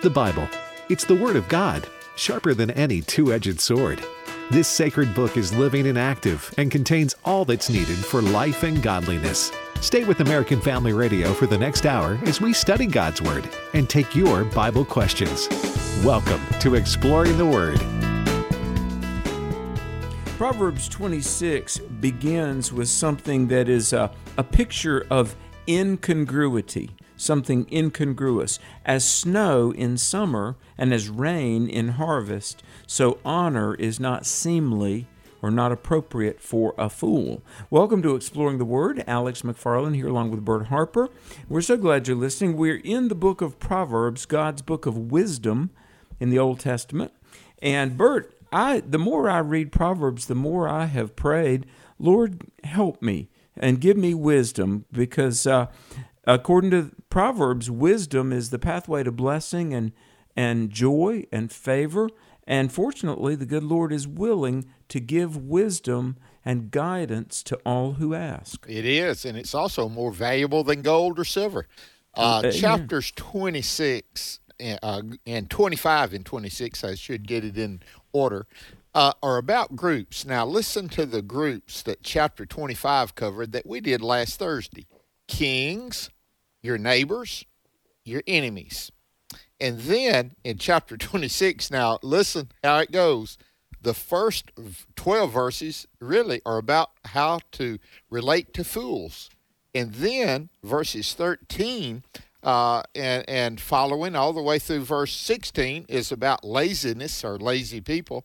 The Bible. It's the Word of God, sharper than any two edged sword. This sacred book is living and active and contains all that's needed for life and godliness. Stay with American Family Radio for the next hour as we study God's Word and take your Bible questions. Welcome to Exploring the Word. Proverbs 26 begins with something that is a, a picture of incongruity, something incongruous. As snow in summer and as rain in harvest, so honor is not seemly or not appropriate for a fool. Welcome to Exploring the Word. Alex McFarland here along with Bert Harper. We're so glad you're listening. We're in the book of Proverbs, God's book of wisdom in the Old Testament. And Bert, I the more I read Proverbs, the more I have prayed, Lord, help me and give me wisdom, because uh, according to Proverbs, wisdom is the pathway to blessing and and joy and favor. And fortunately, the good Lord is willing to give wisdom and guidance to all who ask. It is, and it's also more valuable than gold or silver. Uh, uh, chapters 26 uh, and 25 and 26, I should get it in order, uh, are about groups. Now, listen to the groups that chapter 25 covered that we did last Thursday kings, your neighbors, your enemies. And then in chapter 26, now listen how it goes. The first 12 verses really are about how to relate to fools. And then verses 13 uh, and, and following all the way through verse 16 is about laziness or lazy people.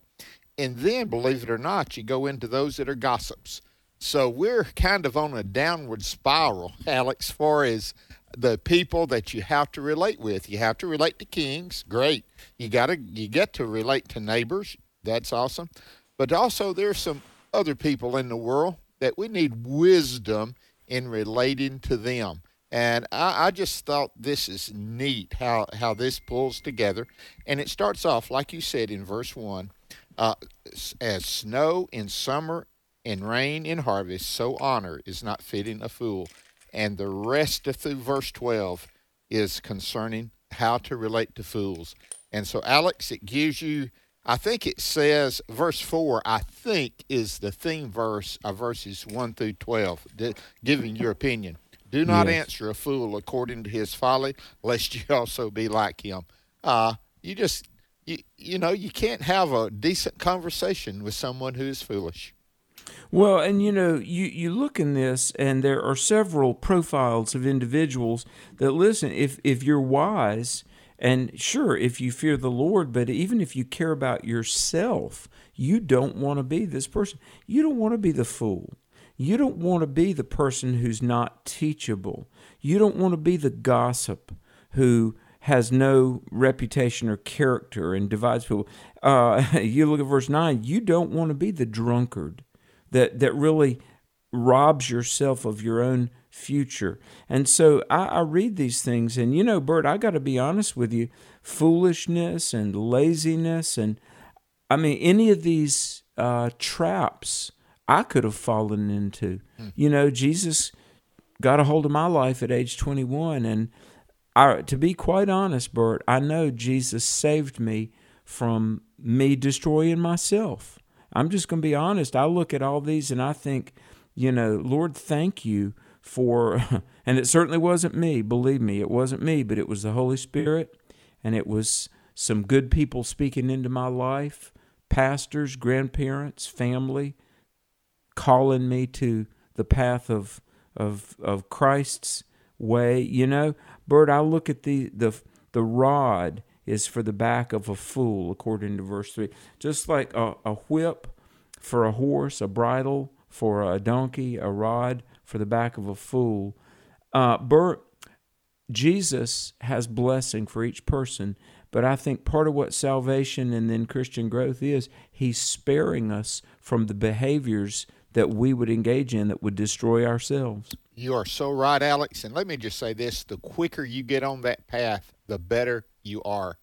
And then, believe it or not, you go into those that are gossips. So we're kind of on a downward spiral, Alex, far as the people that you have to relate with. You have to relate to kings, great. You gotta you get to relate to neighbors, that's awesome. But also there's some other people in the world that we need wisdom in relating to them. And I, I, just thought this is neat how, how this pulls together. And it starts off, like you said in verse 1 uh, as snow in summer and rain in harvest, so honor is not fitting a fool. And the rest of through verse 12 is concerning how to relate to fools. And so, Alex, it gives you, I think it says, verse 4, I think, is the theme verse of verses 1 through 12, giving your opinion. Do not yes. answer a fool according to his folly, lest you also be like him. Uh, you just, you, you know, you can't have a decent conversation with someone who is foolish. Well, and you know, you, you look in this, and there are several profiles of individuals that listen. If if you're wise, and sure, if you fear the Lord, but even if you care about yourself, you don't want to be this person. You don't want to be the fool. You don't want to be the person who's not teachable. You don't want to be the gossip who has no reputation or character and divides people. Uh, you look at verse 9, you don't want to be the drunkard that, that really robs yourself of your own future. And so I, I read these things, and you know, Bert, I got to be honest with you foolishness and laziness, and I mean, any of these uh, traps I could have fallen into. Mm. You know, Jesus got a hold of my life at age 21. And I, to be quite honest, Bert, I know Jesus saved me from me destroying myself. I'm just going to be honest. I look at all these and I think, you know, Lord, thank you for, and it certainly wasn't me, believe me, it wasn't me, but it was the Holy Spirit and it was some good people speaking into my life pastors, grandparents, family calling me to the path of of of Christ's way. You know, Bert, I look at the the the rod is for the back of a fool, according to verse three. Just like a, a whip for a horse, a bridle for a donkey, a rod for the back of a fool. Uh, Bert, Jesus has blessing for each person, but I think part of what salvation and then Christian growth is, He's sparing us from the behaviors that we would engage in that would destroy ourselves. You are so right, Alex. And let me just say this the quicker you get on that path, the better you are.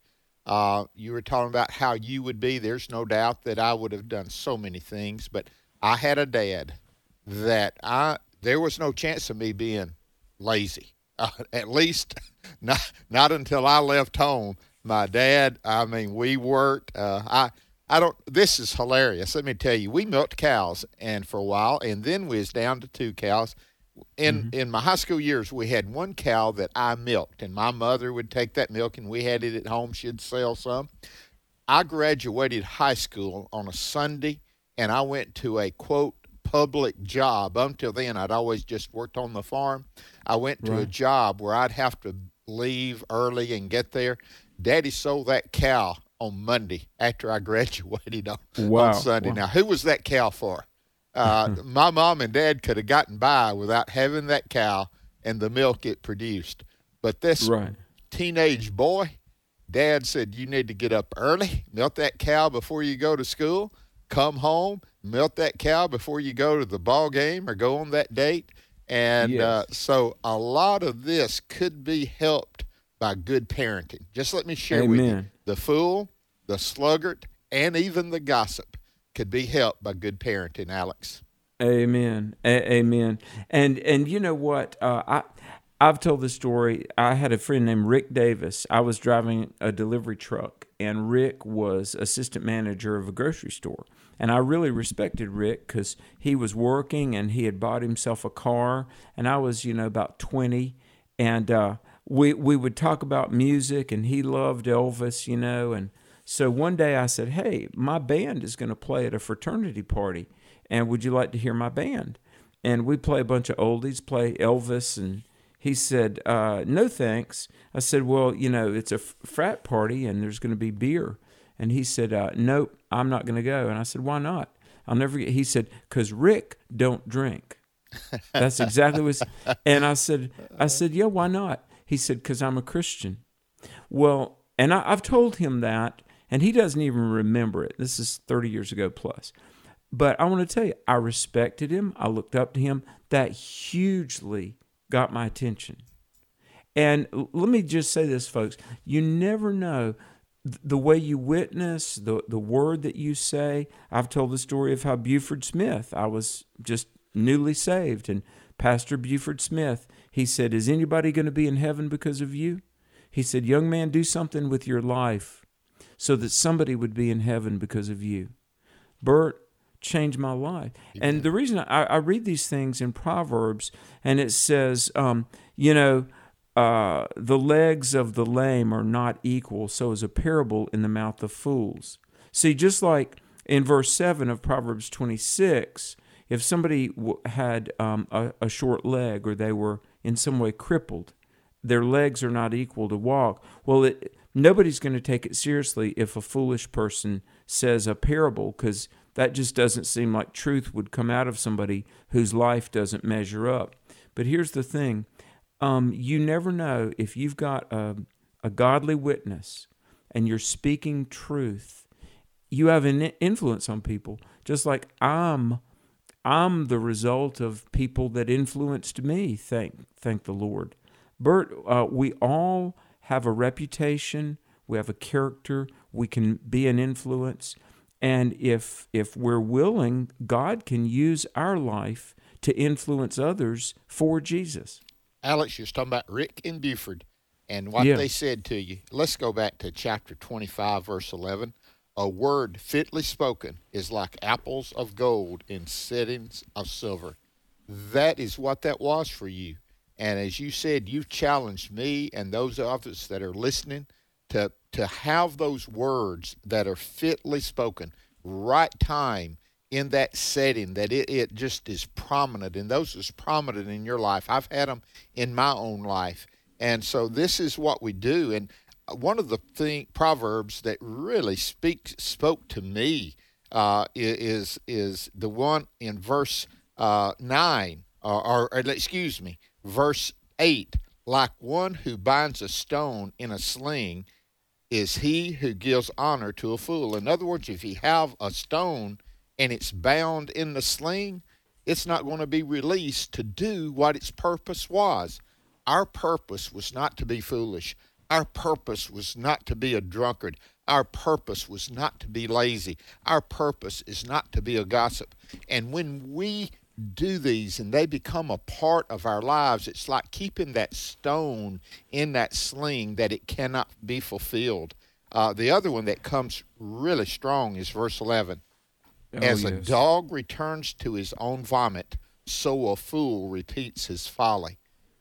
Uh, you were talking about how you would be. There's no doubt that I would have done so many things, but I had a dad that I there was no chance of me being lazy. Uh, at least not not until I left home. my dad. I mean, we worked. Uh, I I don't. This is hilarious. Let me tell you, we milked cows, and for a while, and then we was down to two cows. In mm-hmm. in my high school years, we had one cow that I milked, and my mother would take that milk, and we had it at home. She'd sell some. I graduated high school on a Sunday, and I went to a quote public job. Until then, I'd always just worked on the farm. I went to right. a job where I'd have to leave early and get there. Daddy sold that cow on Monday after I graduated on, wow. on Sunday. Wow. Now, who was that cow for? Uh, my mom and dad could have gotten by without having that cow and the milk it produced. But this right. teenage boy, dad said, You need to get up early, milk that cow before you go to school, come home, milk that cow before you go to the ball game or go on that date. And yes. uh, so a lot of this could be helped by good parenting. Just let me share Amen. with you the fool, the sluggard, and even the gossip could be helped by good parenting, Alex. Amen. A- amen. And and you know what? Uh, I I've told this story. I had a friend named Rick Davis. I was driving a delivery truck, and Rick was assistant manager of a grocery store. And I really respected Rick because he was working and he had bought himself a car. And I was, you know, about 20. And uh, we we would talk about music, and he loved Elvis, you know. And so one day I said, "Hey, my band is going to play at a fraternity party, and would you like to hear my band?" And we play a bunch of oldies, play Elvis, and he said, uh, "No thanks." I said, "Well, you know, it's a frat party, and there's going to be beer." And he said, uh, "Nope, I'm not going to go." And I said, "Why not?" I'll never get. He said, "Cause Rick don't drink." That's exactly what. And I said, "I said, yeah, why not?" He said, Because I'm a Christian. Well, and I, I've told him that, and he doesn't even remember it. This is 30 years ago plus. But I want to tell you, I respected him. I looked up to him. That hugely got my attention. And let me just say this, folks you never know the way you witness, the, the word that you say. I've told the story of how Buford Smith, I was just newly saved, and Pastor Buford Smith, he said, Is anybody going to be in heaven because of you? He said, Young man, do something with your life so that somebody would be in heaven because of you. Bert changed my life. Yeah. And the reason I, I, read these things in Proverbs, and it says, um, you know, uh, the legs of the lame are not equal, so is a parable in the mouth of fools. See, just like in verse 7 of Proverbs 26, if somebody w- had um, a, a short leg or they were in some way crippled, their legs are not equal to walk. Well, it, nobody's going to take it seriously if a foolish person says a parable because that just doesn't seem like truth would come out of somebody whose life doesn't measure up. But here's the thing um, you never know if you've got a, a godly witness and you're speaking truth, you have an influence on people. Just like I'm I'm the result of people that influenced me. Thank, thank the Lord. Bert, uh, we all have a reputation. We have a character. We can be an influence. And if if we're willing, God can use our life to influence others for Jesus. Alex, you're talking about Rick and Buford and what yeah. they said to you. Let's go back to chapter 25, verse 11. A word fitly spoken is like apples of gold in settings of silver. That is what that was for you. And as you said, you've challenged me and those of us that are listening to, to have those words that are fitly spoken, right time in that setting, that it, it just is prominent. And those is prominent in your life. I've had them in my own life. And so this is what we do. And one of the thing, proverbs that really speak spoke to me uh, is is the one in verse uh, nine, or, or, or excuse me, verse eight. Like one who binds a stone in a sling, is he who gives honor to a fool. In other words, if you have a stone and it's bound in the sling, it's not going to be released to do what its purpose was. Our purpose was not to be foolish. Our purpose was not to be a drunkard. Our purpose was not to be lazy. Our purpose is not to be a gossip. And when we do these and they become a part of our lives, it's like keeping that stone in that sling that it cannot be fulfilled. Uh, the other one that comes really strong is verse 11. Oh, As yes. a dog returns to his own vomit, so a fool repeats his folly.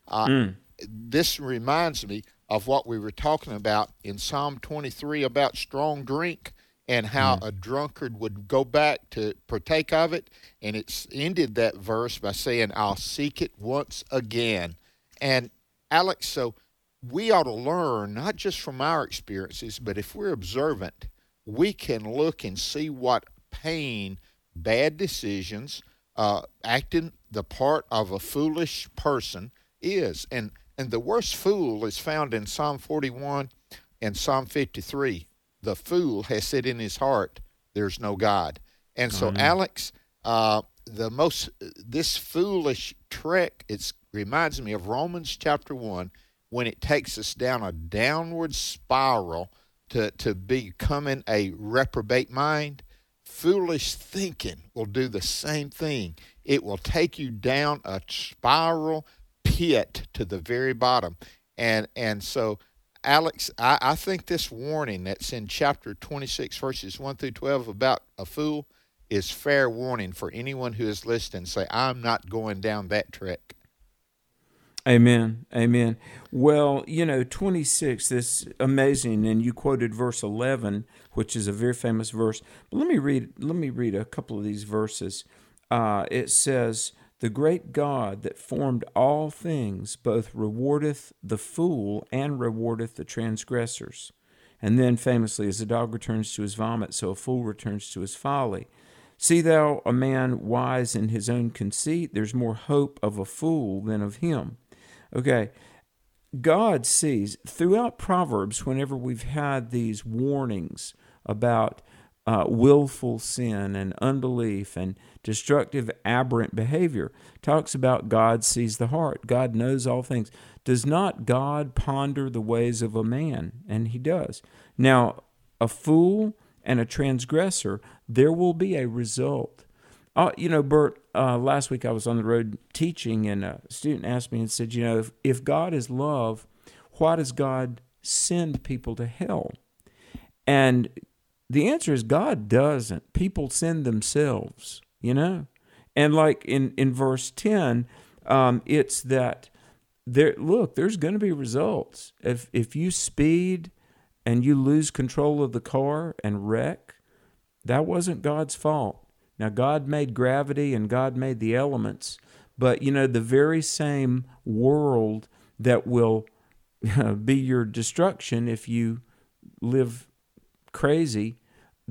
Uh, mm. This reminds me of what we were talking about in Psalm 23 about strong drink and how mm. a drunkard would go back to partake of it. And it's ended that verse by saying, I'll seek it once again. And Alex, so we ought to learn not just from our experiences, but if we're observant, we can look and see what pain, bad decisions, uh, acting the part of a foolish person is. And and the worst fool is found in Psalm 41 and Psalm 53 the fool has said in his heart, "There's no God." And so, mm-hmm. Alex, uh, the most this foolish trek it reminds me of Romans chapter one when it takes us down a downward spiral to to becoming a reprobate mind. Foolish thinking will do the same thing. It will take you down a spiral pit to the very bottom, and and so Alex, I, I think this warning that's in chapter 26, verses 1 through 12 about a fool is fair warning for anyone who is listening. Say, I'm not going down that trek. Amen. Amen. Well, you know, 26, this amazing, and you quoted verse 11, which is a very famous verse. But let me read, let me read a couple of these verses. Uh, it says, the great God that formed all things both rewardeth the fool and rewardeth the transgressors. And then famously, as a dog returns to his vomit, so a fool returns to his folly. See thou a man wise in his own conceit, there's more hope of a fool than of him. Okay, God sees throughout Proverbs, whenever we've had these warnings about uh, willful sin and unbelief and destructive, aberrant behavior. Talks about God sees the heart. God knows all things. Does not God ponder the ways of a man? And he does. Now, a fool and a transgressor, there will be a result. Uh, you know, Bert, uh, last week I was on the road teaching, and a student asked me and said, You know, if, if God is love, why does God send people to hell? And the answer is God doesn't. People send themselves, you know? And like in, in verse 10, um, it's that there look, there's going to be results. If if you speed and you lose control of the car and wreck, that wasn't God's fault. Now God made gravity and God made the elements, but you know the very same world that will be your destruction if you live crazy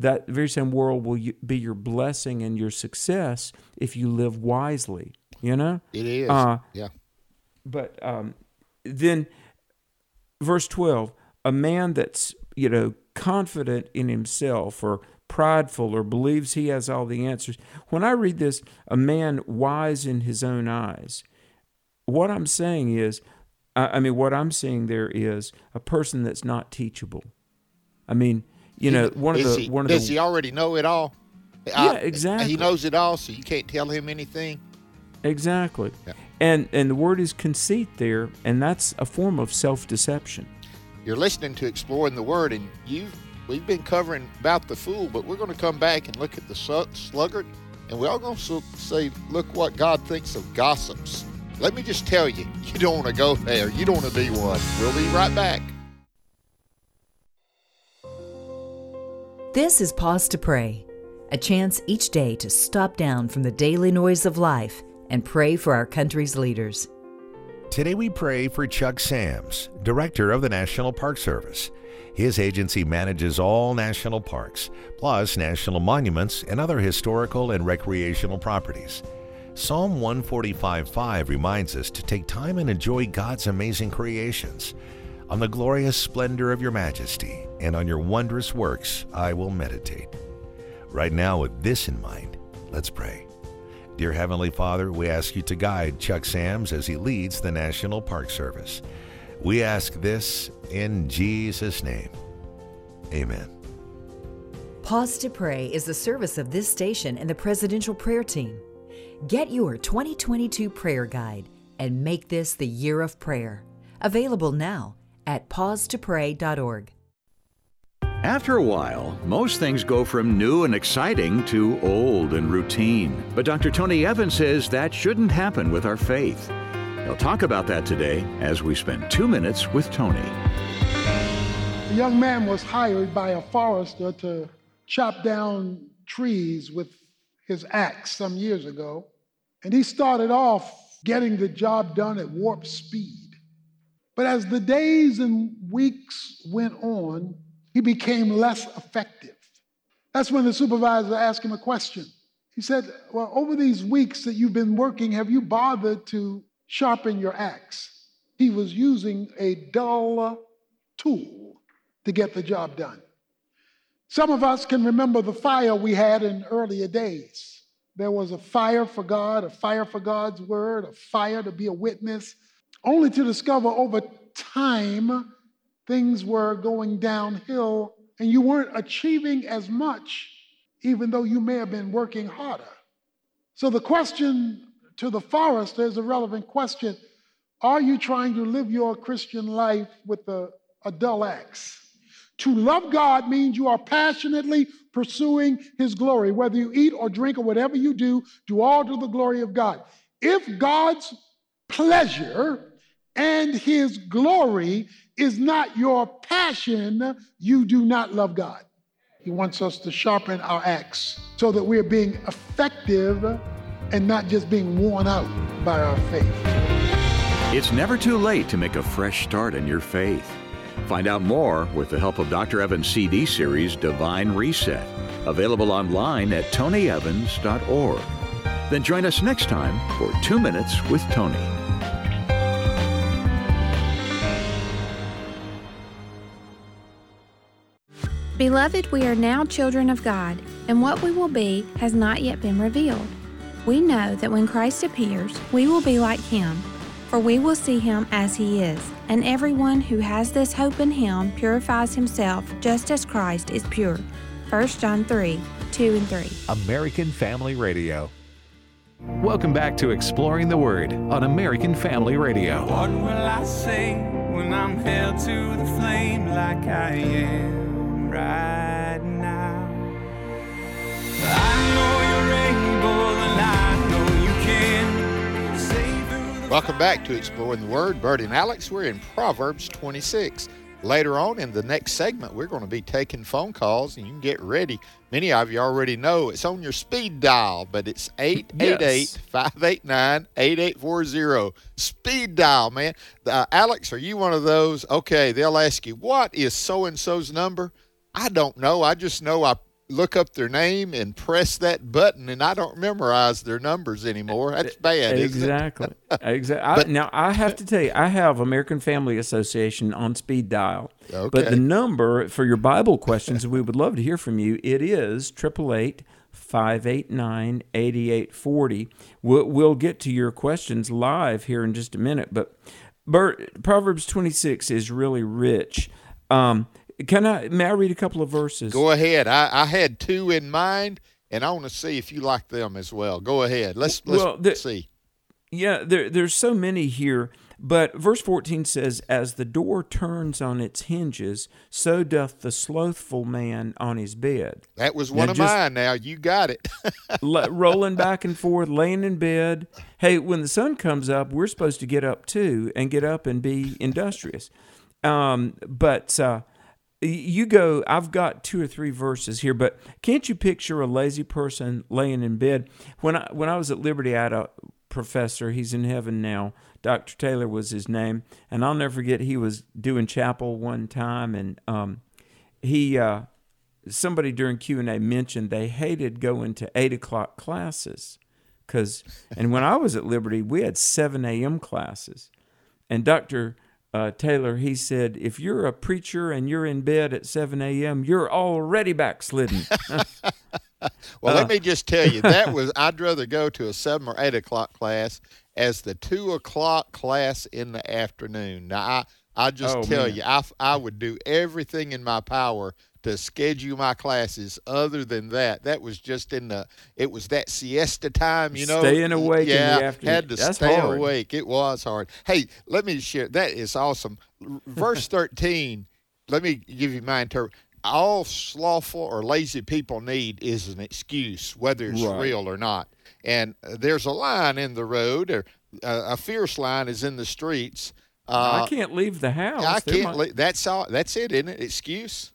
that very same world will be your blessing and your success if you live wisely. You know, it is. Uh, yeah. But um, then, verse twelve: a man that's you know confident in himself or prideful or believes he has all the answers. When I read this, a man wise in his own eyes. What I'm saying is, I mean, what I'm seeing there is a person that's not teachable. I mean, you know, one of the he, one of does the, he already know it all? Yeah, I, exactly. He knows it all, so you can't tell him anything. Exactly. Yeah. And and the word is conceit there, and that's a form of self-deception. You're listening to Exploring the Word, and you've we've been covering about the fool, but we're going to come back and look at the sluggard, and we're all going to say, look what God thinks of gossips. Let me just tell you, you don't want to go there. You don't want to be one. We'll be right back. This is Pause to Pray, a chance each day to stop down from the daily noise of life and pray for our country's leaders. Today we pray for Chuck Sams, Director of the National Park Service. His agency manages all national parks, plus national monuments and other historical and recreational properties. Psalm 145:5 reminds us to take time and enjoy God's amazing creations. On the glorious splendor of your majesty and on your wondrous works I will meditate. Right now, with this in mind, let's pray. Dear Heavenly Father, we ask you to guide Chuck Sams as he leads the National Park Service. We ask this in Jesus' name. Amen. Pause to Pray is the service of this station and the Presidential Prayer Team. Get your 2022 prayer guide and make this the year of prayer. Available now at pausetopray.org. After a while, most things go from new and exciting to old and routine. But Dr. Tony Evans says that shouldn't happen with our faith. He'll talk about that today as we spend two minutes with Tony. A young man was hired by a forester to chop down trees with his axe some years ago. And he started off getting the job done at warp speed. But as the days and weeks went on, he became less effective. That's when the supervisor asked him a question. He said, Well, over these weeks that you've been working, have you bothered to sharpen your axe? He was using a dull tool to get the job done. Some of us can remember the fire we had in earlier days. There was a fire for God, a fire for God's word, a fire to be a witness, only to discover over time things were going downhill and you weren't achieving as much, even though you may have been working harder. So the question to the forester is a relevant question. Are you trying to live your Christian life with a, a dull axe? To love God means you are passionately pursuing His glory. Whether you eat or drink or whatever you do, do all to the glory of God. If God's pleasure and His glory is not your passion, you do not love God. He wants us to sharpen our axe so that we're being effective and not just being worn out by our faith. It's never too late to make a fresh start in your faith. Find out more with the help of Dr. Evans' CD series, Divine Reset, available online at tonyevans.org. Then join us next time for Two Minutes with Tony. Beloved, we are now children of God, and what we will be has not yet been revealed. We know that when Christ appears, we will be like him, for we will see him as he is. And everyone who has this hope in him purifies himself just as Christ is pure. 1 John 3 2 and 3. American Family Radio. Welcome back to Exploring the Word on American Family Radio. What will I say when I'm held to the flame like I am right now? I know you're able and I know you can. Save through the Welcome back to Exploring the Word. Bert and Alex, we're in Proverbs 26. Later on in the next segment, we're going to be taking phone calls, and you can get ready. Many of you already know it's on your speed dial, but it's 888 589 8840. Speed dial, man. Uh, Alex, are you one of those? Okay, they'll ask you, what is so and so's number? I don't know. I just know I look up their name and press that button, and I don't memorize their numbers anymore. That's bad. isn't it? Exactly. exactly. But- now I have to tell you, I have American Family Association on speed dial. But the number for your Bible questions, we would love to hear from you. It is triple eight. 589 8840. We'll, we'll get to your questions live here in just a minute. But Bert, Proverbs 26 is really rich. Um, can I, may I read a couple of verses? Go ahead. I, I had two in mind, and I want to see if you like them as well. Go ahead. Let's let's Well, the- see. Yeah, there, there's so many here, but verse 14 says, As the door turns on its hinges, so doth the slothful man on his bed. That was one Now of just- mine. Now you got it. Rolling back and forth, laying in bed. Hey, when the sun comes up, we're supposed to get up too and get up and be industrious. Um, but uh, you go, I've got two or three verses here, but can't you picture a lazy person laying in bed? When I, when I was at Liberty, I had a professor, he's in heaven now. Dr. Taylor was his name. And I'll never forget, he was doing chapel one time and um, he. Uh, somebody during q&a mentioned they hated going to 8 o'clock classes because and when i was at liberty we had 7 a.m classes and dr uh, taylor he said if you're a preacher and you're in bed at 7 a.m you're already backslidden Well, Uh. let me just tell you that was I'd rather go to a seven or eight o'clock class as the two o'clock class in the afternoon. Now I I just Oh, tell man. you I, I would do everything in my power to schedule my classes. Other than that, that was just in the it was that siesta time, you know. Staying awake yeah, in the afternoon. had to That's stay hard. awake. It was hard. Hey, let me share. That is awesome. Verse thirteen. let me give you my interpret. All slothful or lazy people need is an excuse, whether it's Right. real or not. And uh, there's a line in the road, or uh, a fierce line is in the streets. Uh, I can't leave the house. I There can't. li- that's all. That's it, isn't it? Excuse.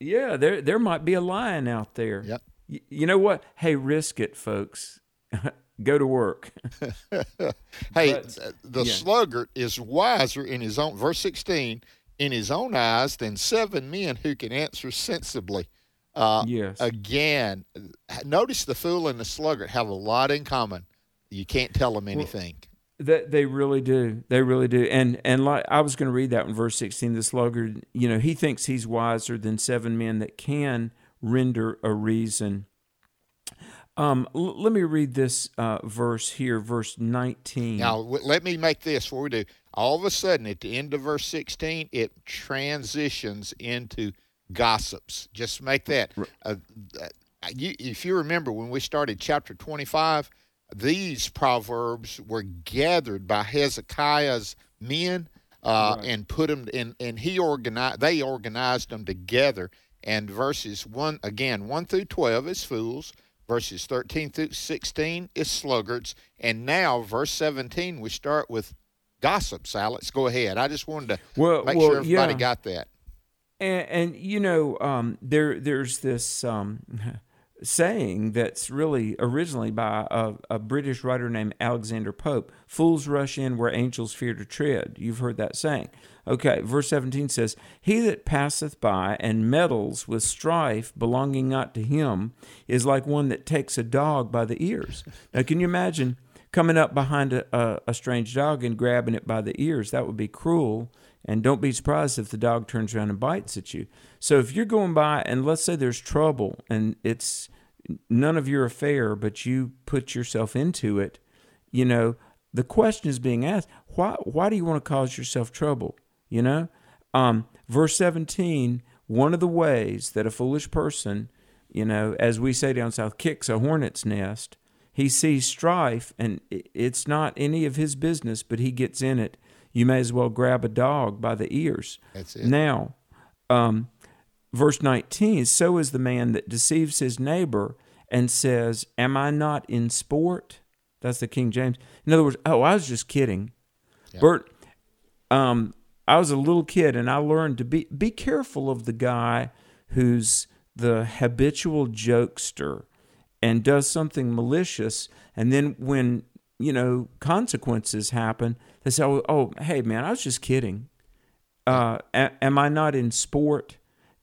Yeah, there there might be a lion out there. Yep. Y- you know what? Hey, risk it, folks. Go to work. Hey, But- the yeah. sluggard is wiser in his own verse sixteen in his own eyes than seven men who can answer sensibly. Uh, Yes. Again, notice the fool and the sluggard have a lot in common. You can't tell them anything. That they really do. They really do. And and like I was going to read that in verse 16 the sluggard, you know, he thinks he's wiser than seven men that can render a reason. Um l- let me read this uh, verse here, verse 19. Now, w- let me make this before we do. All of a sudden, at the end of verse 16, it transitions into gossips. Just make that. Uh, uh, you, if you remember when we started chapter 25, these proverbs were gathered by Hezekiah's men uh, and put them in, and he organized. They organized them together. And verses one again, one through 12 is fools. Verses 13 through 16 is sluggards. And now, verse 17, we start with gossips. Alex, go ahead. I just wanted to Well- make well, sure everybody yeah. got that. And, and you know, um, there there's this um, saying that's really originally by a, a British writer named Alexander Pope: "Fools rush in where angels fear to tread." You've heard that saying. Okay, verse 17 says, He that passeth by and meddles with strife belonging not to him is like one that takes a dog by the ears. Now, can you imagine coming up behind a, a, a strange dog and grabbing it by the ears? That would be cruel. And don't be surprised if the dog turns around and bites at you. So if you're going by and let's say there's trouble and it's none of your affair, but you put yourself into it, you know, the question is being asked, why why do you want to cause yourself trouble? You know? Um, verse 17, one of the ways that a foolish person, you know, as we say down south, kicks a hornet's nest, he sees strife and it's not any of his business, but he gets in it. You may as well grab a dog by the ears. That's it. Now, um, verse 19 so is the man that deceives his neighbor and says, Am I not in sport? That's the King James. In other words, oh, I was just kidding. Bert, um, I was a little kid and I learned to be be careful of the guy who's the habitual jokester and does something malicious and then when you know consequences happen they say oh, oh hey man i was just kidding uh, a- am i not in sport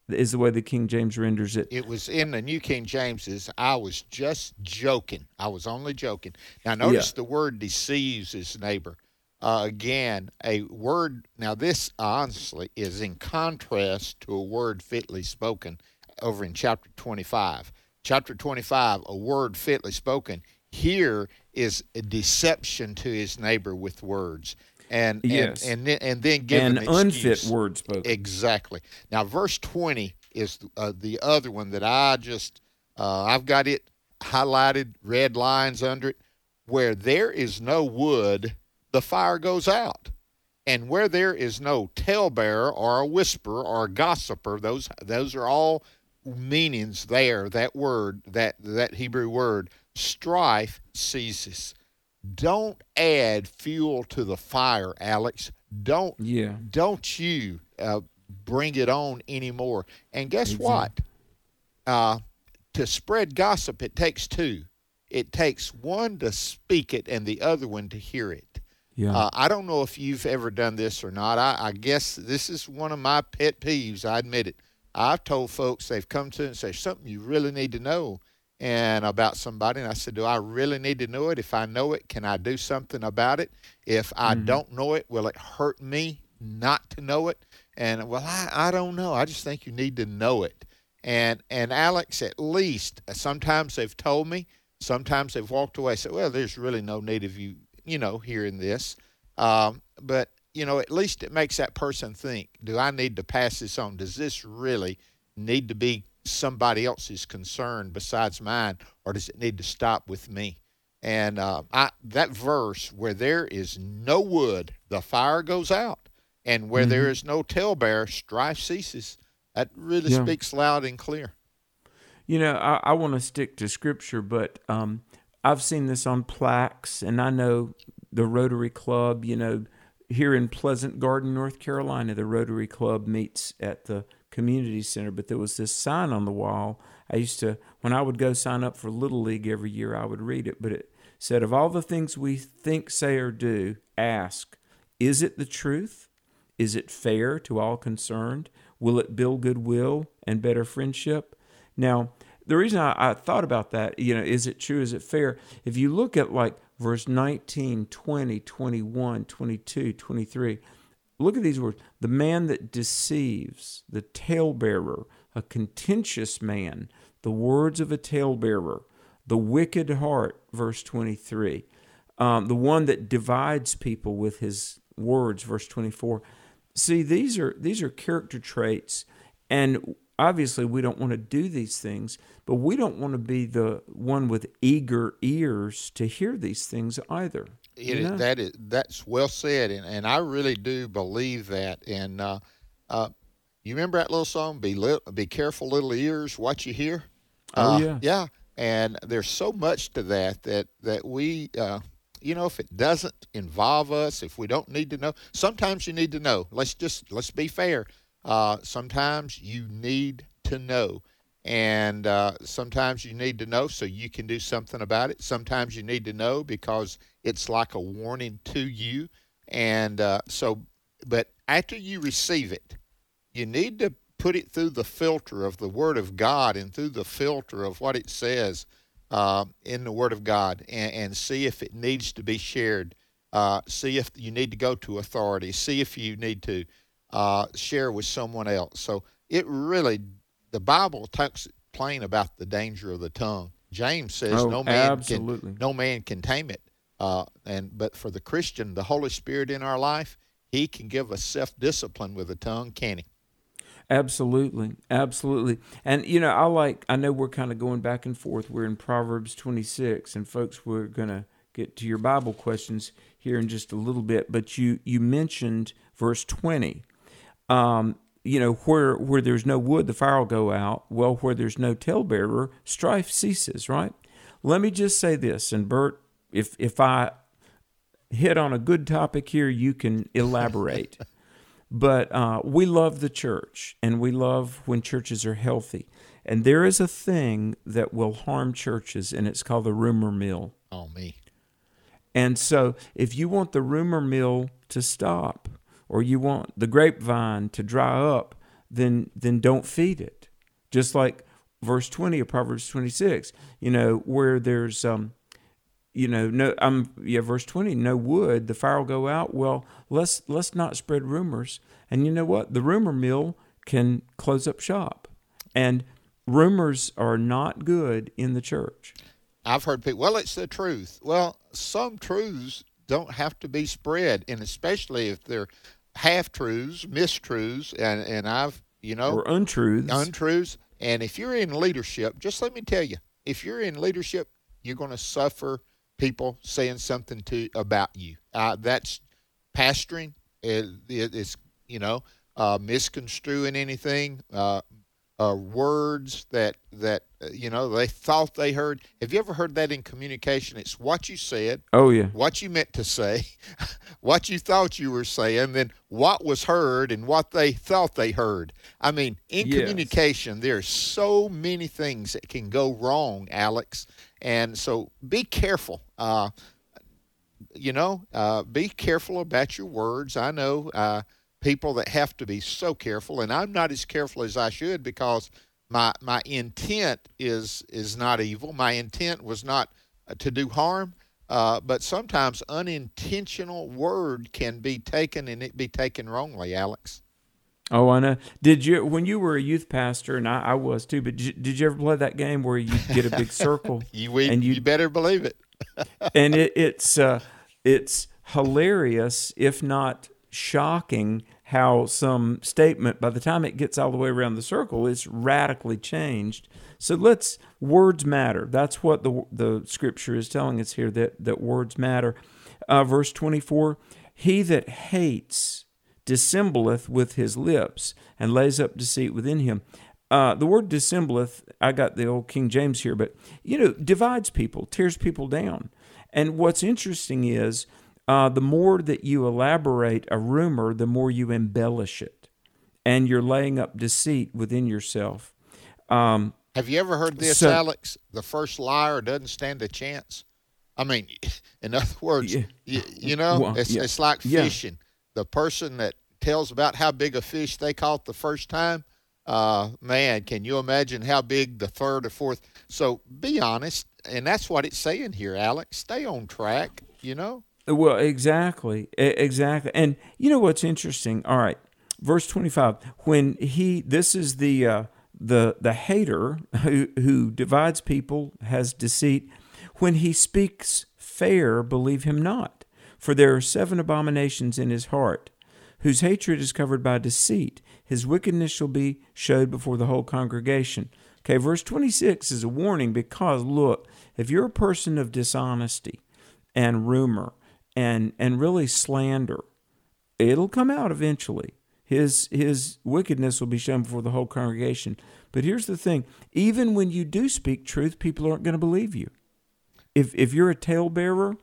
is the way the king james renders it It was in the New King James's. I was just joking. I was only joking. Now, notice the word deceives his neighbor. Uh, again, a word. Now, this honestly is in contrast to a word fitly spoken over in chapter 25. Chapter 25, a word fitly spoken. Here is a deception to his neighbor with words. And, Yes. and, and, then, and then give an an unfit excuse. word spoken Exactly. Now, verse 20 is uh, the other one that I just, uh, I've got it highlighted, red lines under it. Where there is no wood, the fire goes out. And where there is no talebearer or a whisperer or a gossiper, those those are all meanings there. That word, that that Hebrew word, strife ceases. Don't add fuel to the fire, Alex. Don't yeah don't you uh, bring it on anymore. And guess what? Uh, to spread gossip, it takes two. It takes one to speak it and the other one to hear it. yeah Uh, I don't know if you've ever done this or not. I, I guess this is one of my pet peeves. I admit it. I've told folks they've come to and say something you really need to know and about somebody, and I said, "Do I really need to know it? If I know it, can I do something about it? If I don't know it, will it hurt me not to know it?" And well, I, I don't know. I just think you need to know it. And and Alex, at least sometimes they've told me, sometimes they've walked away. Said, "Well, there's really no need of you, you know, hearing this." Um, but you know, at least it makes that person think: Do I need to pass this on? Does this really need to be somebody else's concern besides mine, or does it need to stop with me? And uh, I, that verse, where there is no wood, the fire goes out, and where mm-hmm. there is no talebearer, strife ceases. That really yeah. speaks loud and clear. You know, I, I want to stick to scripture, but um, I've seen this on plaques, and I know the Rotary Club, you know, here in Pleasant Garden, North Carolina, the Rotary Club meets at the community center, but there was this sign on the wall. I used to, when I would go sign up for Little League every year, I would read it, but it said, Of all the things we think, say, or do, ask, is it the truth? Is it fair to all concerned? Will it build goodwill and better friendship? Now, the reason I, I, thought about that, you know, is it true? Is it fair? If you look at like verse 19, 20, 21, 22, 23, look at these words the man that deceives, the talebearer, a contentious man, the words of a talebearer, the wicked heart, verse 23, um, the one that divides people with his words, verse 24. See, these are these are character traits, and obviously we don't want to do these things, but we don't want to be the one with eager ears to hear these things either. It is, that is that's well said, and, and I really do believe that. And uh, uh, you remember that little song, "Be li- be careful, little ears, what you hear." Oh uh, yeah, yeah. And there's so much to that that that we, uh, you know, if it doesn't involve us, if we don't need to know, sometimes you need to know. Let's just let's be fair. Uh, sometimes you need to know. And uh, sometimes you need to know so you can do something about it. Sometimes you need to know because it's like a warning to you. And uh, so, but after you receive it, you need to put it through the filter of the Word of God and through the filter of what it says uh, in the Word of God and, and, see if it needs to be shared. Uh, see if you need to go to authority. See if you need to uh, share with someone else. So it really, the Bible talks plain about the danger of the tongue. James says oh, no man absolutely. can no man can tame it. Uh, and but for the Christian, the Holy Spirit in our life, He can give us self discipline with the tongue, can He? Absolutely, absolutely. And you know, I like. I know we're kind of going back and forth. We're in Proverbs twenty six, and folks, we're gonna get to your Bible questions here in just a little bit. But you you mentioned verse twenty um, you know, where where there's no wood, the fire will go out. Well, where there's no talebearer, strife ceases. Right. Let me just say this, and Bert, if if I hit on a good topic here, you can elaborate. but uh, we love the church, and we love when churches are healthy. And there is a thing that will harm churches, and it's called the rumor mill. Oh, me. And so, if you want the rumor mill to stop, or you want the grapevine to dry up, then then don't feed it. Just like verse 20 of Proverbs 26, you know, where there's um you know, no I'm yeah, verse 20, no wood, the fire will go out. Well, let's let's not spread rumors. And you know what? The rumor mill can close up shop. And rumors are not good in the church. I've heard people, well, it's the truth. Well, some truths don't have to be spread, and especially if they're half truths, mistruths, and and I've you know or untruths, untruths. And if you're in leadership, just let me tell you, if you're in leadership, you're going to suffer people saying something to about you. Uh, that's pastoring. It, it, it's you know uh, misconstruing anything, uh, uh, words that that uh, you know they thought they heard. Have you ever heard that in communication? It's what you said. Oh yeah. What you meant to say, what you thought you were saying, then what was heard and what they thought they heard. I mean, in yes. communication, there's so many things that can go wrong, Alex, and so be careful. Uh, you know, uh, be careful about your words. I know uh, people that have to be so careful, and I'm not as careful as I should because my my intent is is not evil. My intent was not uh, to do harm, uh, but sometimes unintentional word can be taken and it be taken wrongly, Alex. Oh, I know. Did you when you were a youth pastor, and I, I was too? But did you, did you, ever play that game where you get a big circle? you, we, and you, you better believe it. and it, it's uh, it's hilarious, if not shocking how some statement, by the time it gets all the way around the circle, is radically changed. So let's words matter. That's what the the scripture is telling us here that that words matter. Uh, verse twenty four: He that hates dissembleth with his lips and lays up deceit within him. Uh, the word dissembleth, I got the old King James here, but you know, divides people, tears people down. And what's interesting is uh, the more that you elaborate a rumor, the more you embellish it, and you're laying up deceit within yourself. Um, Have you ever heard this, so, Alex? The first liar doesn't stand a chance. I mean, in other words, yeah. you, you, know, well, it's, yeah. it's like fishing. Yeah. The person that tells about how big a fish they caught the first time, uh, man, can you imagine how big the third or fourth? So be honest, and that's what it's saying here, Alex. Stay on track. You know. Well, exactly, exactly. And you know what's interesting? All right, verse twenty-five. When he, this is the uh, the the hater who who divides people, has deceit. When he speaks fair, believe him not, for there are seven abominations in his heart, whose hatred is covered by deceit. His wickedness shall be showed before the whole congregation. Okay, verse 26 is a warning because look, if you're a person of dishonesty and rumor and and really slander, it'll come out eventually. His his wickedness will be shown before the whole congregation. But here's the thing: even when you do speak truth, people aren't going to believe you. If if you're a talebearer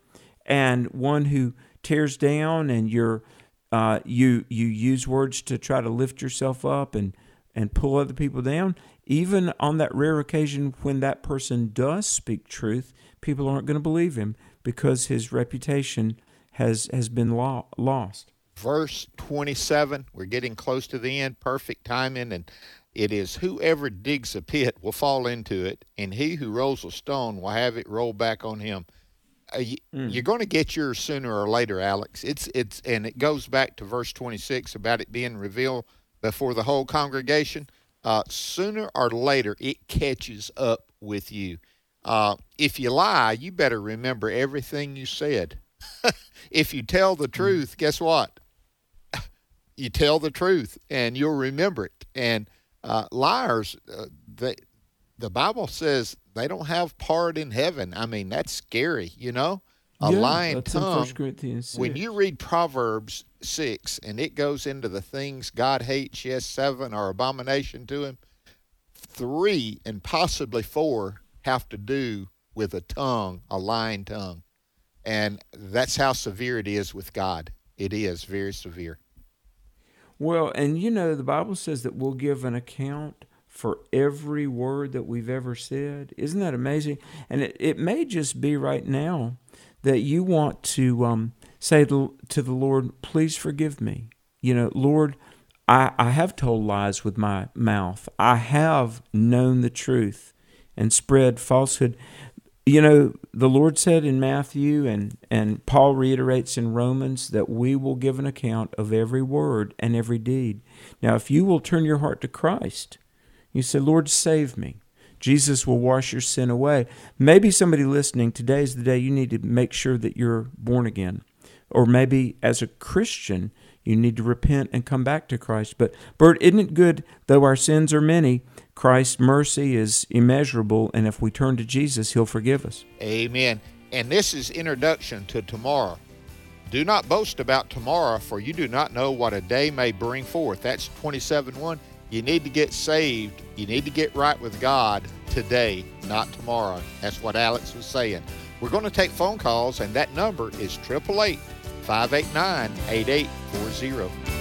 and one who tears down, and you're uh, you you use words to try to lift yourself up and and pull other people down, even on that rare occasion when that person does speak truth, people aren't going to believe him because his reputation has has been lo- lost. Verse 27, we're getting close to the end, perfect timing and it is whoever digs a pit will fall into it and he who rolls a stone will have it roll back on him. Uh, you, mm. You're going to get yours sooner or later, Alex. It's it's and it goes back to verse 26 about it being revealed before the whole congregation. Uh, sooner or later, it catches up with you. Uh, if you lie, you better remember everything you said. if you tell the hmm. truth, guess what? you tell the truth, and you'll remember it. And uh, liars, uh, they, the Bible says they don't have part in heaven. I mean, that's scary, you know. A yeah, lying tongue. When you read Proverbs six, and it goes into the things God hates, yes, seven are abomination to Him. Three and possibly four have to do with a tongue, a lying tongue. And that's how severe it is with God. It is very severe. Well, and you know, the Bible says that we'll give an account for every word that we've ever said. Isn't that amazing? And it, it may just be right now that you want to um, say to, to the Lord, please forgive me. You know, Lord, I, I have told lies with my mouth. I have known the truth and spread falsehood. You know, the Lord said in Matthew and, and Paul reiterates in Romans that we will give an account of every word and every deed. Now, if you will turn your heart to Christ, you say, Lord, save me. Jesus will wash your sin away. Maybe somebody listening, today is the day you need to make sure that you're born again. Or maybe as a Christian, you need to repent and come back to Christ. But, Bert, isn't it good, though our sins are many, Christ's mercy is immeasurable, and if we turn to Jesus, He'll forgive us. Amen. And this is introduction to tomorrow. Do not boast about tomorrow, for you do not know what a day may bring forth. That's 27 1. You need to get saved. You need to get right with God today, not tomorrow. That's what Alex was saying. We're going to take phone calls, and that number is 888 589 8840.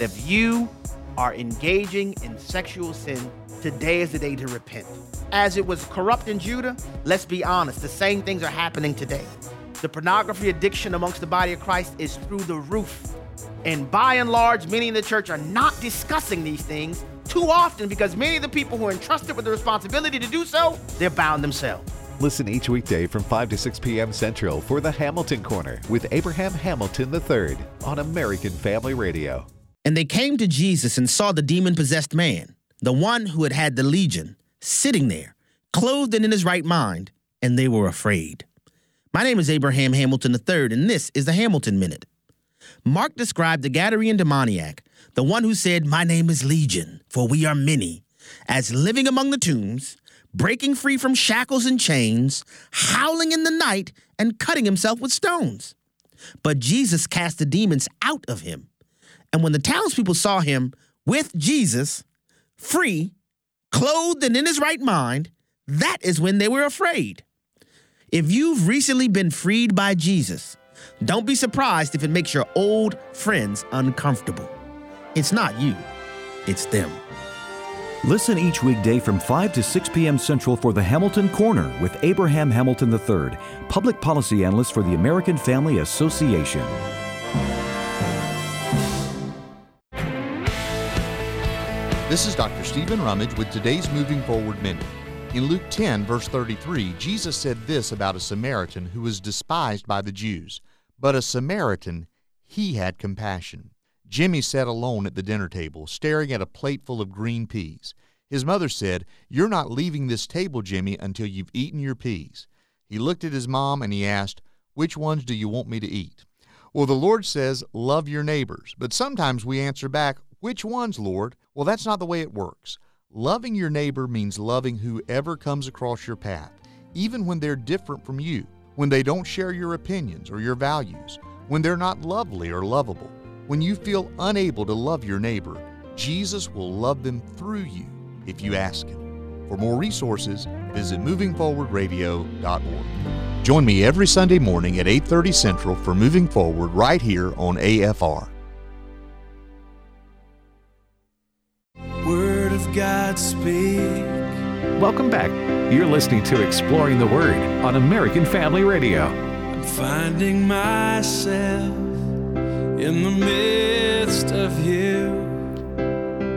If you are engaging in sexual sin, today is the day to repent. As it was corrupt in Judah, let's be honest, the same things are happening today. The pornography addiction amongst the body of Christ is through the roof. And by and large, many in the church are not discussing these things too often because many of the people who are entrusted with the responsibility to do so, they're bound themselves. Listen each weekday from 5 to 6 p.m. Central for the Hamilton Corner with Abraham Hamilton III on American Family Radio. And they came to Jesus and saw the demon possessed man, the one who had had the legion, sitting there, clothed and in his right mind, and they were afraid. My name is Abraham Hamilton III, and this is the Hamilton Minute. Mark described the Gadarene demoniac, the one who said, My name is Legion, for we are many, as living among the tombs breaking free from shackles and chains, howling in the night, and cutting himself with stones. But Jesus cast the demons out of him. And when the townspeople saw him with Jesus, free, clothed, and in his right mind, that is when they were afraid. If you've recently been freed by Jesus, don't be surprised if it makes your old friends uncomfortable. It's not you, it's them. Listen each weekday from 5 to 6 p.m. Central for the Hamilton Corner with Abraham Hamilton III, public policy analyst for the American Family Association. This is Dr. Stephen Rummage with today's Moving Forward Minute. In Luke 10, verse 33, Jesus said this about a Samaritan who was despised by the Jews. But a Samaritan, he had compassion. Jimmy sat alone at the dinner table, staring at a plate full of green peas. His mother said, You're not leaving this table, Jimmy, until you've eaten your peas. He looked at his mom and he asked, Which ones do you want me to eat? Well, the Lord says, Love your neighbors. But sometimes we answer back, Which ones, Lord? Well, that's not the way it works. Loving your neighbor means loving whoever comes across your path, even when they're different from you, when they don't share your opinions or your values, when they're not lovely or lovable. When you feel unable to love your neighbor, Jesus will love them through you if you ask Him. For more resources, visit movingforwardradio.org. Join me every Sunday morning at 8:30 Central for Moving Forward right here on AFR. Of God speak. Welcome back. You're listening to Exploring the Word on American Family Radio. I'm finding myself in the midst of you.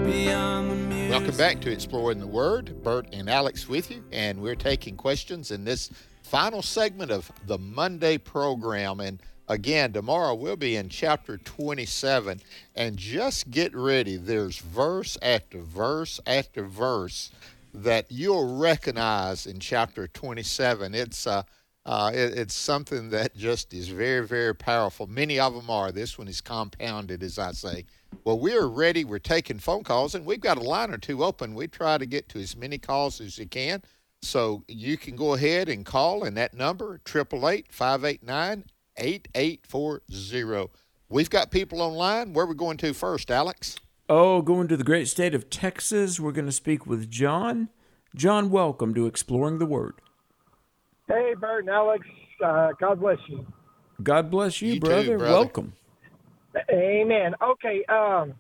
Beyond the music. Welcome back to Exploring the Word. Bert and Alex with you, and we're taking questions in this final segment of the Monday program. And again, tomorrow we'll be in chapter 27. And just get ready, there's verse after verse after verse that you'll recognize in chapter 27. It's uh, uh, it, it's something that just is very, very powerful. Many of them are. This one is compounded, as I say. Well, we're ready. We're taking phone calls, and we've got a line or two open. We try to get to as many calls as you can. So you can go ahead and call, and that number, 888 589 8840. We've got people online. Where are we going to first, Alex? Oh, going to the great state of Texas. We're going to speak with John. John, welcome to Exploring the Word. Hey, Bert and Alex. Uh, God bless you. God bless you, You too, brother. brother. Welcome. Amen. Okay. Um,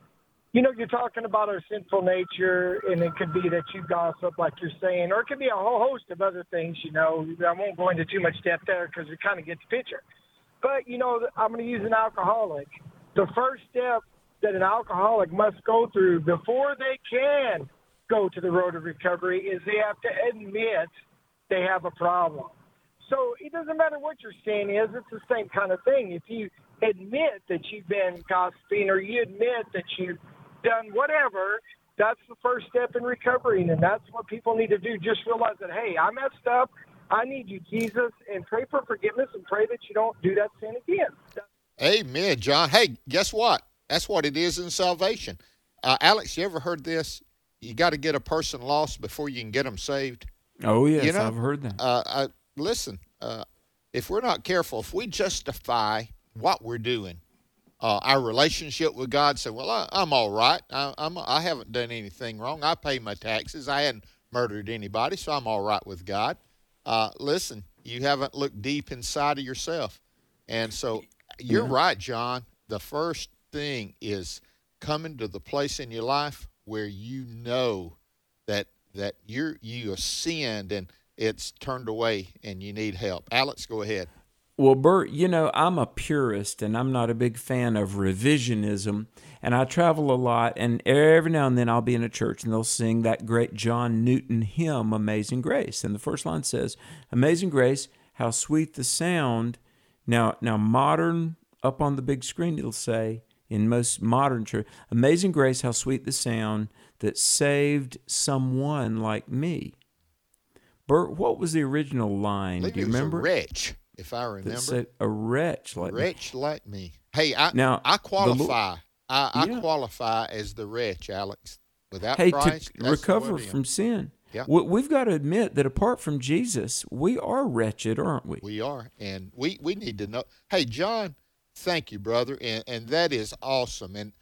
you know, you're talking about our sinful nature, and it could be that you gossip, like you're saying, or it could be a whole host of other things. You know, I won't go into too much depth there because we kind of get the picture. But you know, I'm going to use an alcoholic. The first step that an alcoholic must go through before they can go to the road of recovery is they have to admit they have a problem. So it doesn't matter what your sin is; it's the same kind of thing. If you admit that you've been gossiping or you admit that you've done whatever, that's the first step in recovery, and that's what people need to do. Just realize that, hey, I messed up. I need you, Jesus, and pray for forgiveness and pray that you don't do that sin again. Amen, John. Hey, guess what? That's what it is in salvation. Uh, Alex, you ever heard this? You got to get a person lost before you can get them saved. Oh, yes, You know, I've heard that. Uh, I, listen, uh, if we're not careful, if we justify what we're doing, uh, our relationship with God, say, "Well, I, I'm all right. I, I'm I haven't done anything wrong. I pay my taxes. I hadn't murdered anybody, so I'm all right with God." Uh, listen, you haven't looked deep inside of yourself, and so you're Yeah. right, John. The first thing is coming to the place in your life where you know that that you're you have sinned and it's turned away and you need help. Alex, go ahead. Well, Bert, you know, I'm a purist and I'm not a big fan of revisionism. And I travel a lot, and every now and then I'll be in a church and they'll sing that great John Newton hymn, Amazing Grace. And the first line says, Amazing Grace, how sweet the sound. Now, now modern, up on the big screen, it'll say, in most modern church, Amazing Grace, how sweet the sound that saved someone like me. Bert, what was the original line? Do you remember? a wretch, if I remember. Said, a wretch like wretch me. like me. Hey, I now I qualify. I, I Yeah. qualify as the wretch, Alex. Without hey, Christ, to recover from sin. Yeah. We, we've got to admit that apart from Jesus, we are wretched, aren't we? We are, and we we need to know. Hey, John, thank you, brother, and and that is awesome. And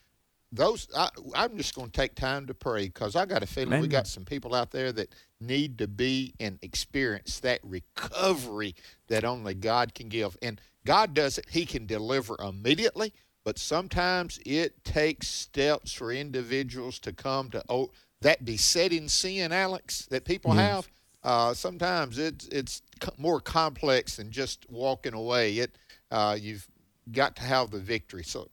those, I, I'm just going to take time to pray because I got a feeling we got some people out there that need to be and experience that recovery that only God can give. And God does it; He can deliver immediately. But sometimes it takes steps for individuals to come to oh, that besetting sin, Alex, that people Yes. have. Uh, sometimes it's it's more complex than just walking away. It uh, you've got to have the victory. So,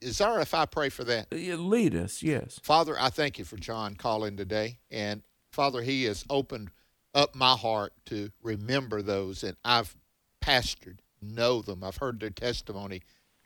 is there if I pray for that? Lead us, yes. Father, I thank you for John calling today, and Father, he has opened up my heart to remember those, and I've pastored, know them. I've heard their testimony,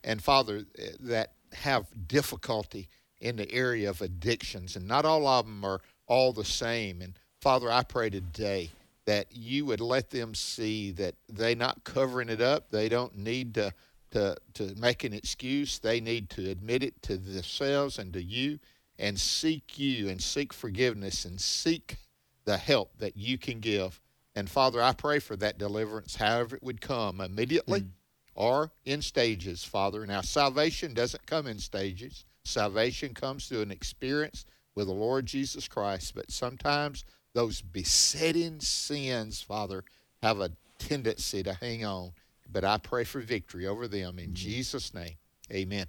and Father, that have difficulty in the area of addictions, and not all of them are all the same. And Father, I pray today that you would let them see that they not covering it up. They don't need to to to make an excuse. They need to admit it to themselves and to you, and seek you and seek forgiveness and seek the help that you can give. And Father, I pray for that deliverance, however it would come, immediately mm. Or in stages, Father. Now, salvation doesn't come in stages. Salvation comes through an experience with the Lord Jesus Christ. But sometimes those besetting sins, Father, have a tendency to hang on. But I pray for victory over them in Jesus' name. Amen.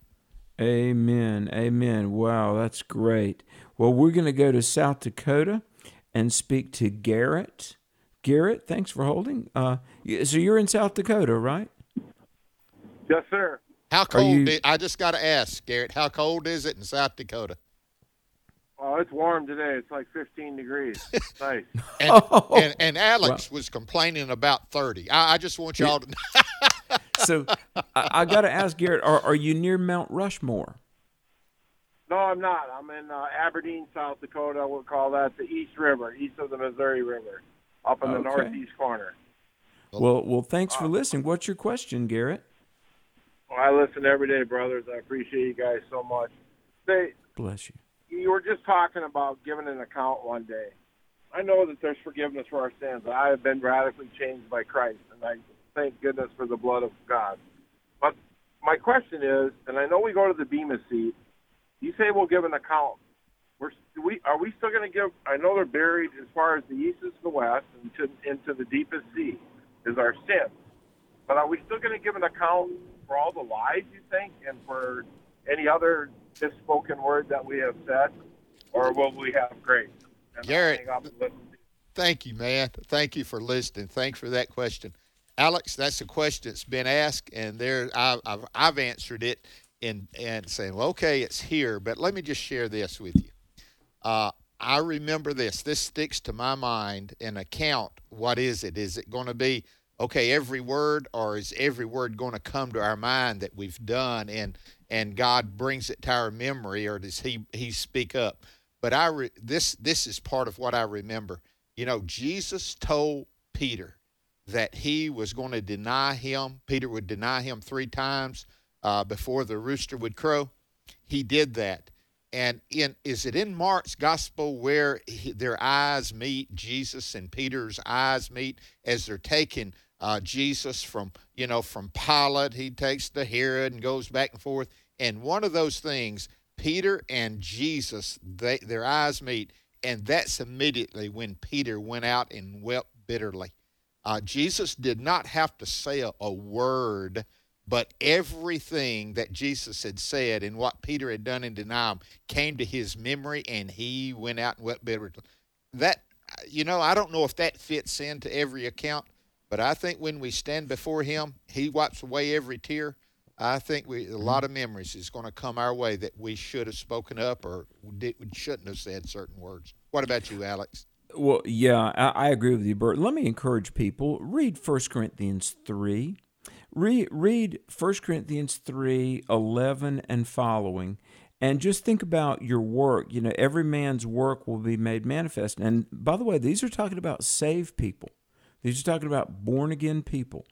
Amen. Amen. Wow, that's great. Well, we're going to go to South Dakota and speak to Garrett. Garrett, thanks for holding. Uh, so you're in South Dakota, right? Yes, sir. How cold? you- i- I just got to ask, Garrett, how cold is it in South Dakota? Oh, it's warm today. It's like 15 degrees. nice. And, Oh. and, and Alex was complaining about 30. I, I just want y'all to know. So I, I got to ask Garrett, are, are you near Mount Rushmore? No, I'm not. I'm in uh, Aberdeen, South Dakota. We'll call that the East River, east of the Missouri River, up in the northeast corner. Well, well, thanks for listening. What's your question, Garrett? Well, I listen every day, brothers. I appreciate you guys so much. Say, Bless you. you were just talking about giving an account one day. I know that there's forgiveness for our sins. I have been radically changed by Christ, and I thank goodness for the blood of God. But my question is, and I know we go to the Bema seat. You say we'll give an account. We're do we are we still going to give? I know they're buried as far as the east is the west, into into the deepest sea is our sin. But are we still going to give an account for all the lies you think, and for any other misspoken word that we have said, or will we have grace? And Garrett, hang up and. Thank you, man. Thank you for listening. Thanks for that question, Alex. That's a question that's been asked, and there I, I've I've answered it in and saying, well, okay, it's here, but let me just share this with you. Uh, I remember this. This sticks to my mind. An account. What is it? Is it going to be okay? Every word, or is every word going to come to our mind that we've done, and and God brings it to our memory, or does He He speak up? But I re, this this is part of what I remember. You know, Jesus told Peter that he was going to deny him. Peter would deny him three times uh, before the rooster would crow. He did that. And in is it in Mark's gospel where he, their eyes meet, Jesus and Peter's eyes meet as they're taking uh, Jesus from you know from Pilate, he takes to Herod and goes back and forth. And one of those things, Peter and Jesus, they, their eyes meet, and that's immediately when Peter went out and wept bitterly. Uh, Jesus did not have to say a, a word, but everything that Jesus had said and what Peter had done in denial came to his memory, and he went out and wept bitterly. That, you know, I don't know if that fits into every account, But I think when we stand before Him, He wipes away every tear. I think we a lot of memories is going to come our way that we should have spoken up or did, shouldn't have said certain words. What about you, Alex? Well, yeah, I, I agree with you, Bert. Let me encourage people read 1 Corinthians 3. Read, read 1 Corinthians 3 11 and following and just think about your work. You know, every man's work will be made manifest. And by the way, these are talking about saved people, are talking about born again people.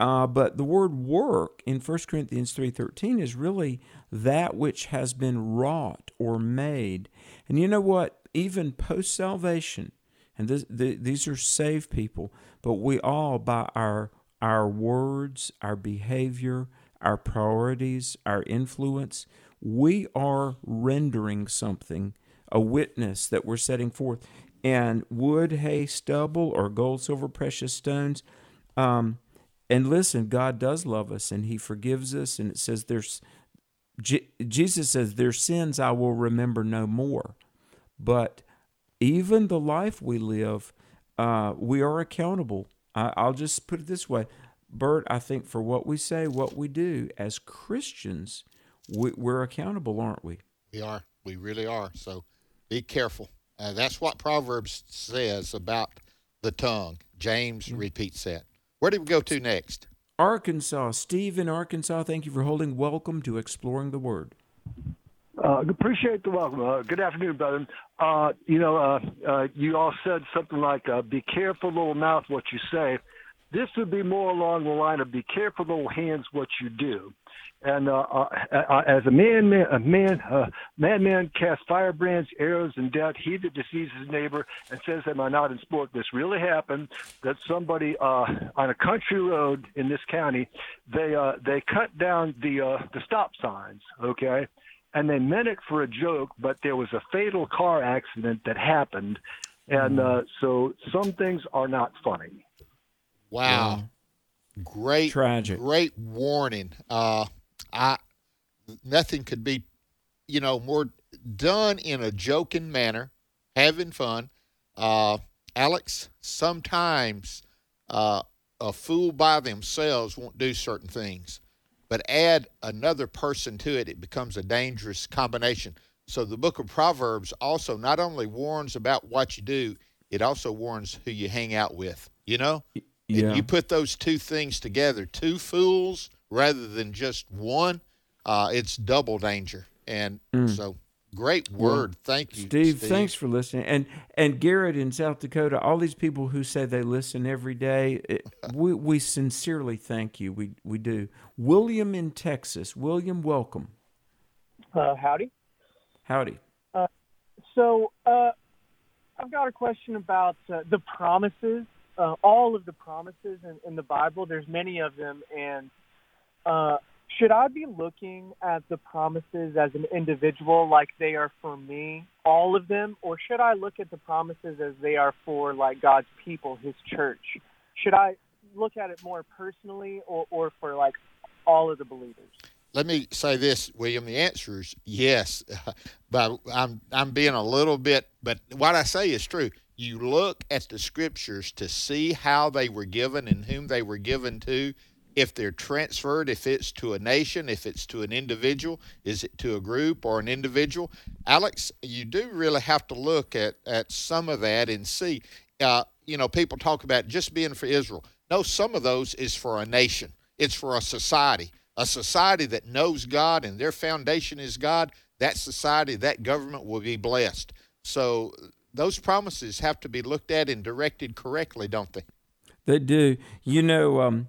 Uh, but the word work in 1 Corinthians 3:13 is really that which has been wrought or made. And you know what? Even post salvation, and this, the, these are saved people, but we all by our our words, our behavior, our priorities, our influence, we are rendering something, a witness that we're setting forth. And wood, hay, stubble, or gold, silver, precious stones. Um, and listen, God does love us and He forgives us. And it says there's, J- Jesus says, their sins I will remember no more. But even the life we live, uh, we are accountable. I, I'll just put it this way Bert, I think for what we say, what we do as Christians, we, are accountable, aren't we? We are. We really are. So be careful. Uh, that's what Proverbs says about the tongue. James mm-hmm. repeats that. Where do we go to next? Arkansas. Steve in Arkansas, thank you for holding. Welcome to Exploring the Word. Uh, appreciate the welcome. Uh, good afternoon, brother. Uh, you know, uh, uh, you all said something like, uh, "Be careful, little mouth, what you say." This would be more along the line of, "Be careful, little hands, what you do." And uh, uh, uh, as a man, man, a man, uh, madman casts firebrands, arrows, and death. He that deceives his neighbor and says, "Am I not in sport?" This really happened. That somebody uh, on a country road in this county, they uh, they cut down the uh, the stop signs. Okay, and they meant it for a joke, but there was a fatal car accident that happened, and uh, so some things are not funny. Wow. Great, tragic, great warning. I nothing could be, you know, more done in a joking manner, having fun. Uh, Alex, sometimes uh, a fool by themselves won't do certain things, but add another person to it, it becomes a dangerous combination. So the book of Proverbs also not only warns about what you do, it also warns who you hang out with. You know, yeah. You put those two things together, two fools rather than just one, uh, it's double danger. And mm. so great word. Well, Thank you, Steve, Steve, Thanks for listening. And and Garrett in South Dakota, all these people who say they listen every day, it, we we sincerely thank you. We we do. William in Texas. William, welcome. Uh, howdy. Howdy. Uh, so uh, I've got a question about uh, the promises uh, all of the promises in, in, the Bible. There's many of them, and uh, should I be looking at the promises as an individual, like they are for me, all of them, or should I look at the promises as they are for like God's people, His church? Should I look at it more personally, or, or for like all of the believers? Let me say this, William. The answer is yes, but I'm I'm being a little bit. But what I say is true you look at the scriptures to see how they were given and whom they were given to, if they're transferred, if it's to a nation, if it's to an individual, is it to a group or an individual? Alex, you do really have to look at, at some of that and see. Uh, you know, people talk about just being for Israel. No, some of those is for a nation, it's for a society. A society that knows God and their foundation is God, that society, that government will be blessed. So those promises have to be looked at and directed correctly, don't they? They do. You know, um,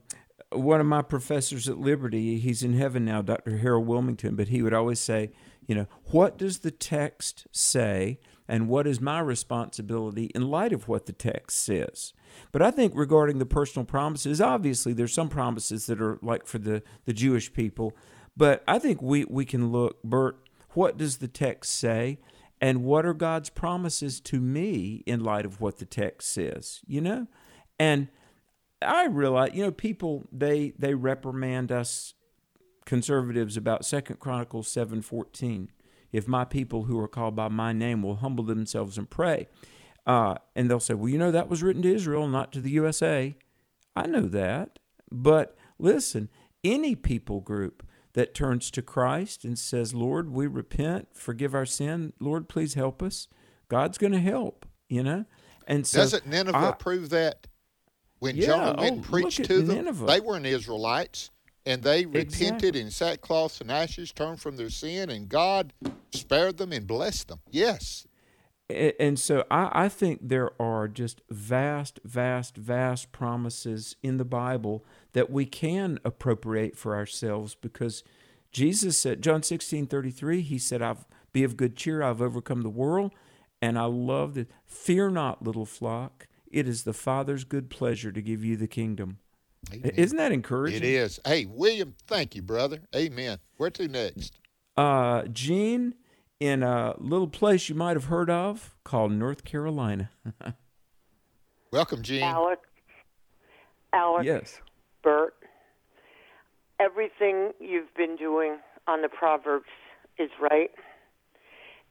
one of my professors at Liberty, he's in heaven now, Dr. Harold Willmington, but he would always say, you know, what does the text say and what is my responsibility in light of what the text says? But I think regarding the personal promises, obviously there's some promises that are like for the, the Jewish people, but I think we, we can look, Bert, what does the text say? and what are God's promises to me in light of what the text says, you know? And I realize, you know, people they they reprimand us conservatives about Second Chronicles 7:14. If my people who are called by my name will humble themselves and pray. Uh, and they'll say, well, you know, that was written to Israel, not to the USA. I know that. But listen, any people group that turns to Christ and says, Lord, we repent, forgive our sin, Lord, please help us, God's going to help, you know? And so Doesn't Nineveh I, prove that? When Yeah, Jonah went oh, and preached to them, Nineveh. they weren't Israelites, and they repented Exactly. in sackcloth and ashes, turned from their sin, and God spared them and blessed them. Yes, A- And so I, I think there are just vast, vast, vast promises in the Bible that we can appropriate for ourselves because Jesus said, John 16 33, he said, I've be of good cheer, I've overcome the world. And I love that. Fear not, little flock. It is the Father's good pleasure to give you the kingdom. Isn't that encouraging? it is. Hey, William, thank you, brother. Amen. Where to next? Uh, Gene, in a little place you might have heard of called North Carolina. Welcome, Gene. Alex, Alex, yes. Bert, everything you've been doing on the Proverbs is right.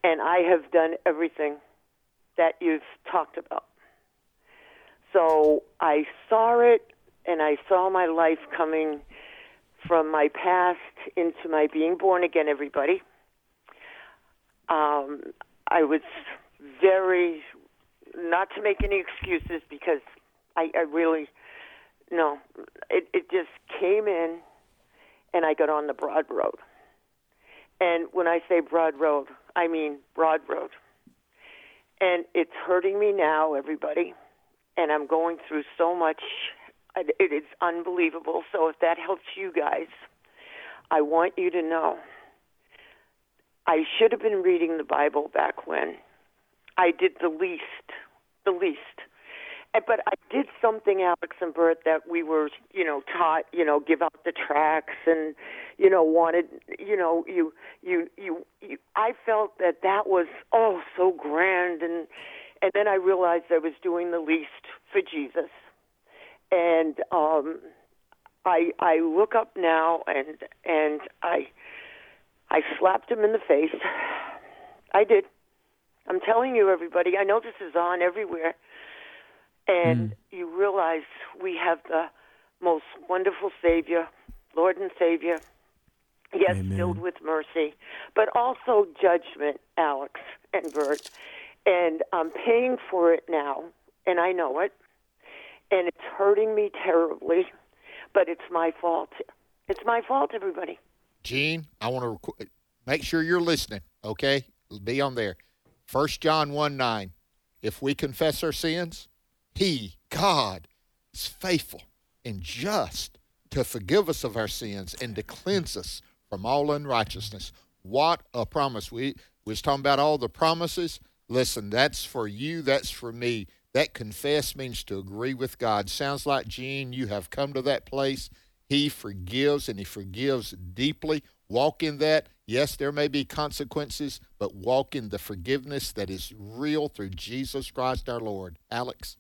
And I have done everything that you've talked about. So I saw it and I saw my life coming from my past into my being born again, everybody. Um, I was very, not to make any excuses because I, I really, no, it, it just came in and I got on the broad road. And when I say broad road, I mean broad road. And it's hurting me now, everybody. And I'm going through so much. It is unbelievable. So if that helps you guys, I want you to know I should have been reading the Bible back when. I did the least, the least. But I did something, Alex and Bert, that we were, you know, taught, you know, give out the tracts and, you know, wanted, you know, you, you, you, you. I felt that that was oh so grand, and and then I realized I was doing the least for Jesus, and um, I I look up now and and I I slapped him in the face. I did. I'm telling you, everybody. I know this is on everywhere, and you realize we have the most wonderful Savior, Lord and Savior. Yes, filled with mercy, but also judgment, Alex and Bert. And I'm paying for it now, and I know it, and it's hurting me terribly, but it's my fault. It's my fault, everybody. Gene, I want to requ- make sure you're listening, okay? Be on there. First John 1 9. If we confess our sins, He, God, is faithful and just to forgive us of our sins and to cleanse us from all unrighteousness. What a promise. We, we was talking about all the promises. Listen, that's for you, that's for me. That confess means to agree with God. Sounds like, Gene, you have come to that place. He forgives and He forgives deeply. Walk in that. Yes, there may be consequences, but walk in the forgiveness that is real through Jesus Christ our Lord. Alex?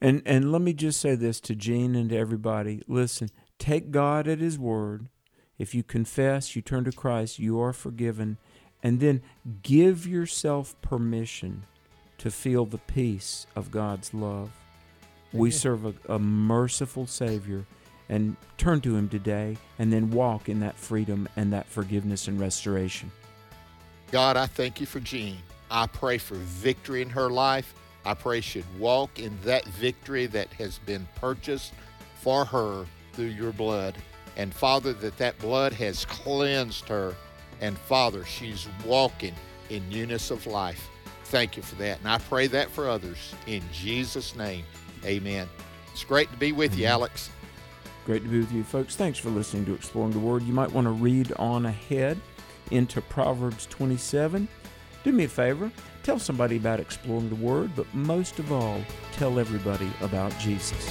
And and let me just say this to Gene and to everybody. Listen, take God at his word. If you confess, you turn to Christ, you are forgiven. And then give yourself permission to feel the peace of God's love. We serve a, a merciful Savior and turn to him today and then walk in that freedom and that forgiveness and restoration. God, I thank you for Jean. I pray for victory in her life. I pray she'd walk in that victory that has been purchased for her through your blood. And Father, that that blood has cleansed her. And Father, she's walking in newness of life. Thank you for that. And I pray that for others in Jesus' name. Amen. It's great to be with you, Alex. Great to be with you, folks. Thanks for listening to Exploring the Word. You might want to read on ahead into Proverbs 27. Do me a favor, tell somebody about exploring the Word, but most of all, tell everybody about Jesus.